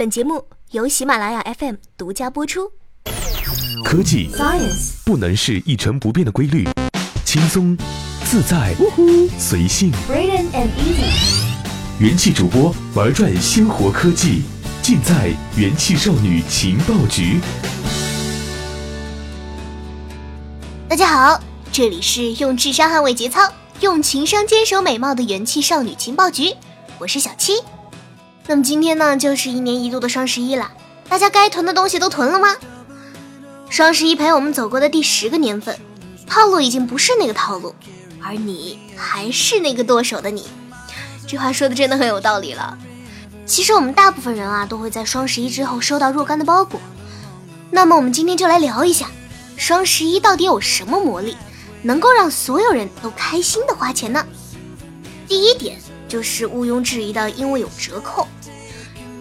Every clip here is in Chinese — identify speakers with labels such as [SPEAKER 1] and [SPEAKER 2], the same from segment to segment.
[SPEAKER 1] 本节目由喜马拉雅 FM 独家播出。
[SPEAKER 2] 科技
[SPEAKER 1] Science
[SPEAKER 2] 不能是一成不变的规律，轻松、自在、随性。
[SPEAKER 1] And easy。
[SPEAKER 2] 元气主播玩转鲜活科技，尽在元气少女情报局。
[SPEAKER 1] 大家好，这里是用智商捍卫节操，用情商坚守美貌的元气少女情报局，我是小七。那么今天呢，就是一年一度的双十一了，大家该囤的东西都囤了吗？双十一陪我们走过的第十个年份，套路已经不是那个套路，而你还是那个剁手的你。这话说的真的很有道理了。其实我们大部分人啊，都会在双十一之后收到若干的包裹。那么我们今天就来聊一下，双十一到底有什么魔力，能够让所有人都开心的花钱呢？第一点就是毋庸置疑的，因为有折扣。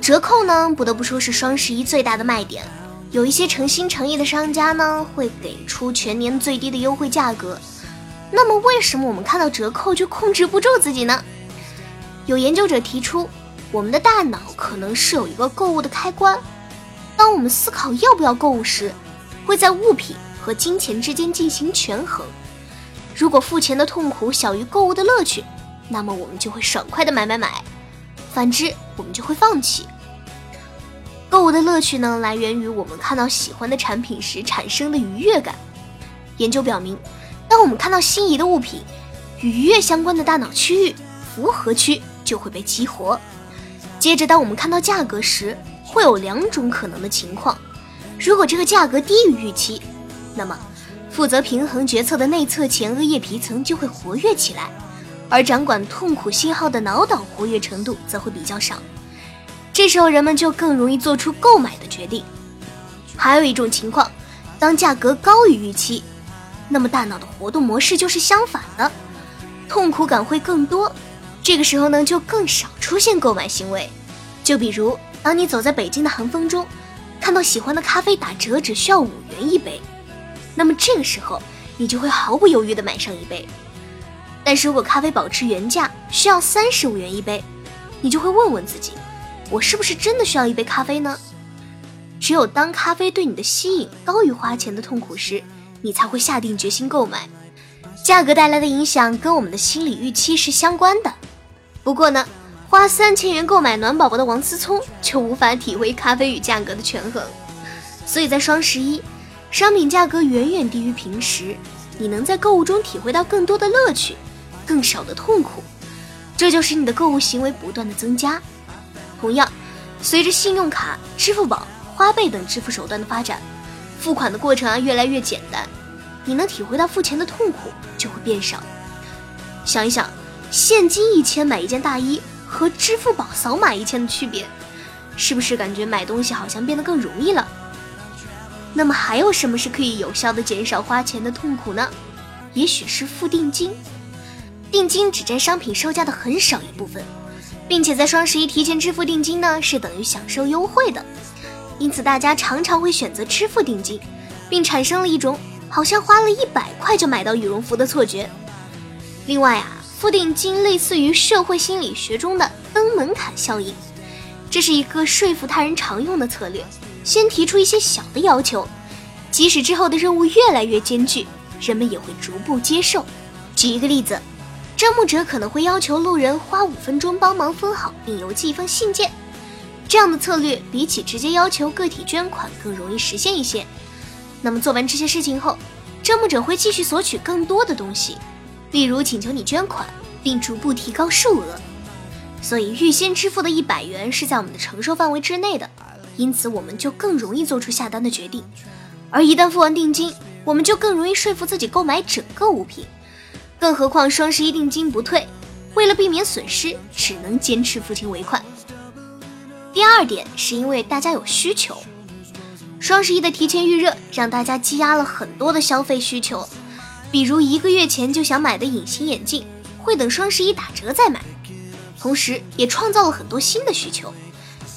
[SPEAKER 1] 折扣呢，不得不说是双十一最大的卖点。有一些诚心诚意的商家呢，会给出全年最低的优惠价格。那么为什么我们看到折扣就控制不住自己呢？有研究者提出，我们的大脑可能是有一个购物的开关。当我们思考要不要购物时，会在物品和金钱之间进行权衡。如果付钱的痛苦小于购物的乐趣，那么我们就会爽快的买买买；反之，我们就会放弃。购物的乐趣呢，来源于我们看到喜欢的产品时产生的愉悦感。研究表明，当我们看到心仪的物品，与愉悦相关的大脑区域符合区就会被激活。接着，当我们看到价格时，会有两种可能的情况：如果这个价格低于预期，那么负责平衡决策的内侧前额叶皮层就会活跃起来，而掌管痛苦信号的脑岛活跃程度则会比较少。这时候人们就更容易做出购买的决定。还有一种情况，当价格高于预期，那么大脑的活动模式就是相反的，痛苦感会更多。这个时候呢，就更少出现购买行为。就比如，当你走在北京的寒风中，看到喜欢的咖啡打折只需要五元一杯，那么这个时候你就会毫不犹豫地买上一杯。但是如果咖啡保持原价，需要三十五元一杯，你就会问问自己。我是不是真的需要一杯咖啡呢？只有当咖啡对你的吸引高于花钱的痛苦时，你才会下定决心购买。价格带来的影响跟我们的心理预期是相关的。不过呢，花三千元购买暖宝宝的王思聪就无法体会咖啡与价格的权衡。所以在双十一，商品价格远远低于平时，你能在购物中体会到更多的乐趣，更少的痛苦，这就使你的购物行为不断的增加。同样，随着信用卡、支付宝、花呗等支付手段的发展，付款的过程啊越来越简单，你能体会到付钱的痛苦就会变少。想一想，现金一千买一件大衣和支付宝扫码一千的区别，是不是感觉买东西好像变得更容易了？那么还有什么是可以有效的减少花钱的痛苦呢？也许是付定金，定金只占商品售价的很少一部分。并且在双十一提前支付定金呢，是等于享受优惠的，因此大家常常会选择支付定金，并产生了一种好像花了一百块就买到羽绒服的错觉。另外啊，付定金类似于社会心理学中的登门槛效应，这是一个说服他人常用的策略，先提出一些小的要求，即使之后的任务越来越艰巨，人们也会逐步接受。举一个例子。招募者可能会要求路人花五分钟帮忙分好，并邮寄一封信件。这样的策略比起直接要求个体捐款更容易实现一些。那么做完这些事情后，招募者会继续索取更多的东西，例如请求你捐款，并逐步提高数额。所以预先支付的一百元是在我们的承受范围之内的，因此我们就更容易做出下单的决定。而一旦付完定金，我们就更容易说服自己购买整个物品。更何况双十一定金不退，为了避免损失，只能坚持付清尾款。第二点是因为大家有需求，双十一的提前预热让大家积压了很多的消费需求，比如一个月前就想买的隐形眼镜，会等双十一打折再买。同时，也创造了很多新的需求，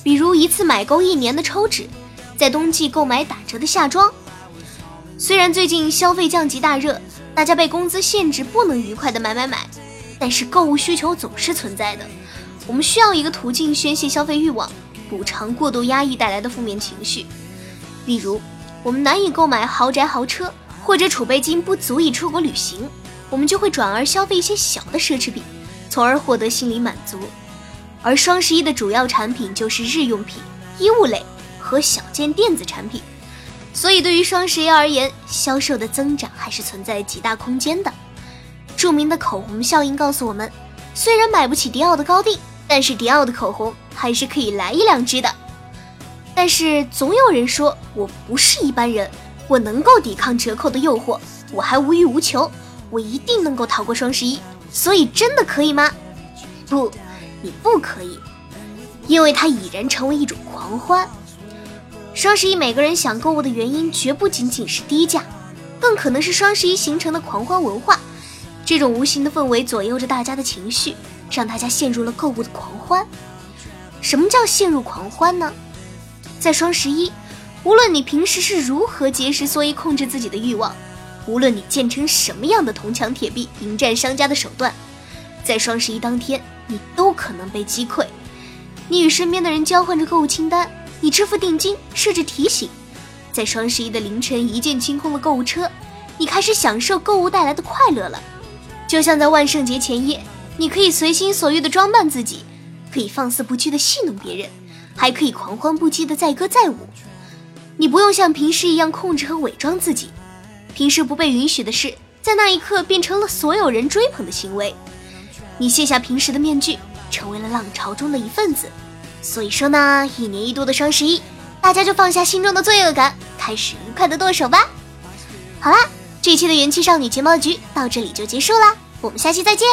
[SPEAKER 1] 比如一次买够一年的抽纸，在冬季购买打折的夏装。虽然最近消费降级大热。大家被工资限制，不能愉快的买买买，但是购物需求总是存在的。我们需要一个途径宣泄消费欲望，补偿过度压抑带来的负面情绪。例如，我们难以购买豪宅豪车，或者储备金不足以出国旅行，我们就会转而消费一些小的奢侈品，从而获得心理满足。而双十一的主要产品就是日用品、衣物类和小件电子产品，所以对于双十一而言，销售的增长还是存在极大空间的。著名的口红效应告诉我们，虽然买不起迪奥的高定，但是迪奥的口红还是可以来一两支的。但是总有人说我不是一般人，我能够抵抗折扣的诱惑，我还无欲无求，我一定能够逃过双十一。所以真的可以吗？不，你不可以，因为它已然成为一种狂欢。双十一每个人想购物的原因绝不仅仅是低价，更可能是双十一形成的狂欢文化。这种无形的氛围左右着大家的情绪，让大家陷入了购物的狂欢。什么叫陷入狂欢呢？在双十一，无论你平时是如何节食缩衣控制自己的欲望，无论你建成什么样的铜墙铁壁迎战商家的手段，在双十一当天，你都可能被击溃。你与身边的人交换着购物清单，你支付定金，设置提醒，在双十一的凌晨一键清空了购物车，你开始享受购物带来的快乐了。就像在万圣节前夜，你可以随心所欲的装扮自己，可以放肆不羁的戏弄别人，还可以狂欢不羁的载歌载舞。你不用像平时一样控制和伪装自己，平时不被允许的事，在那一刻变成了所有人追捧的行为。你卸下平时的面具，成为了浪潮中的一份子。所以说呢，一年一度的双十一，大家就放下心中的罪恶感，开始愉快的剁手吧。好啦。这期的元气少女情报局到这里就结束啦，我们下期再见。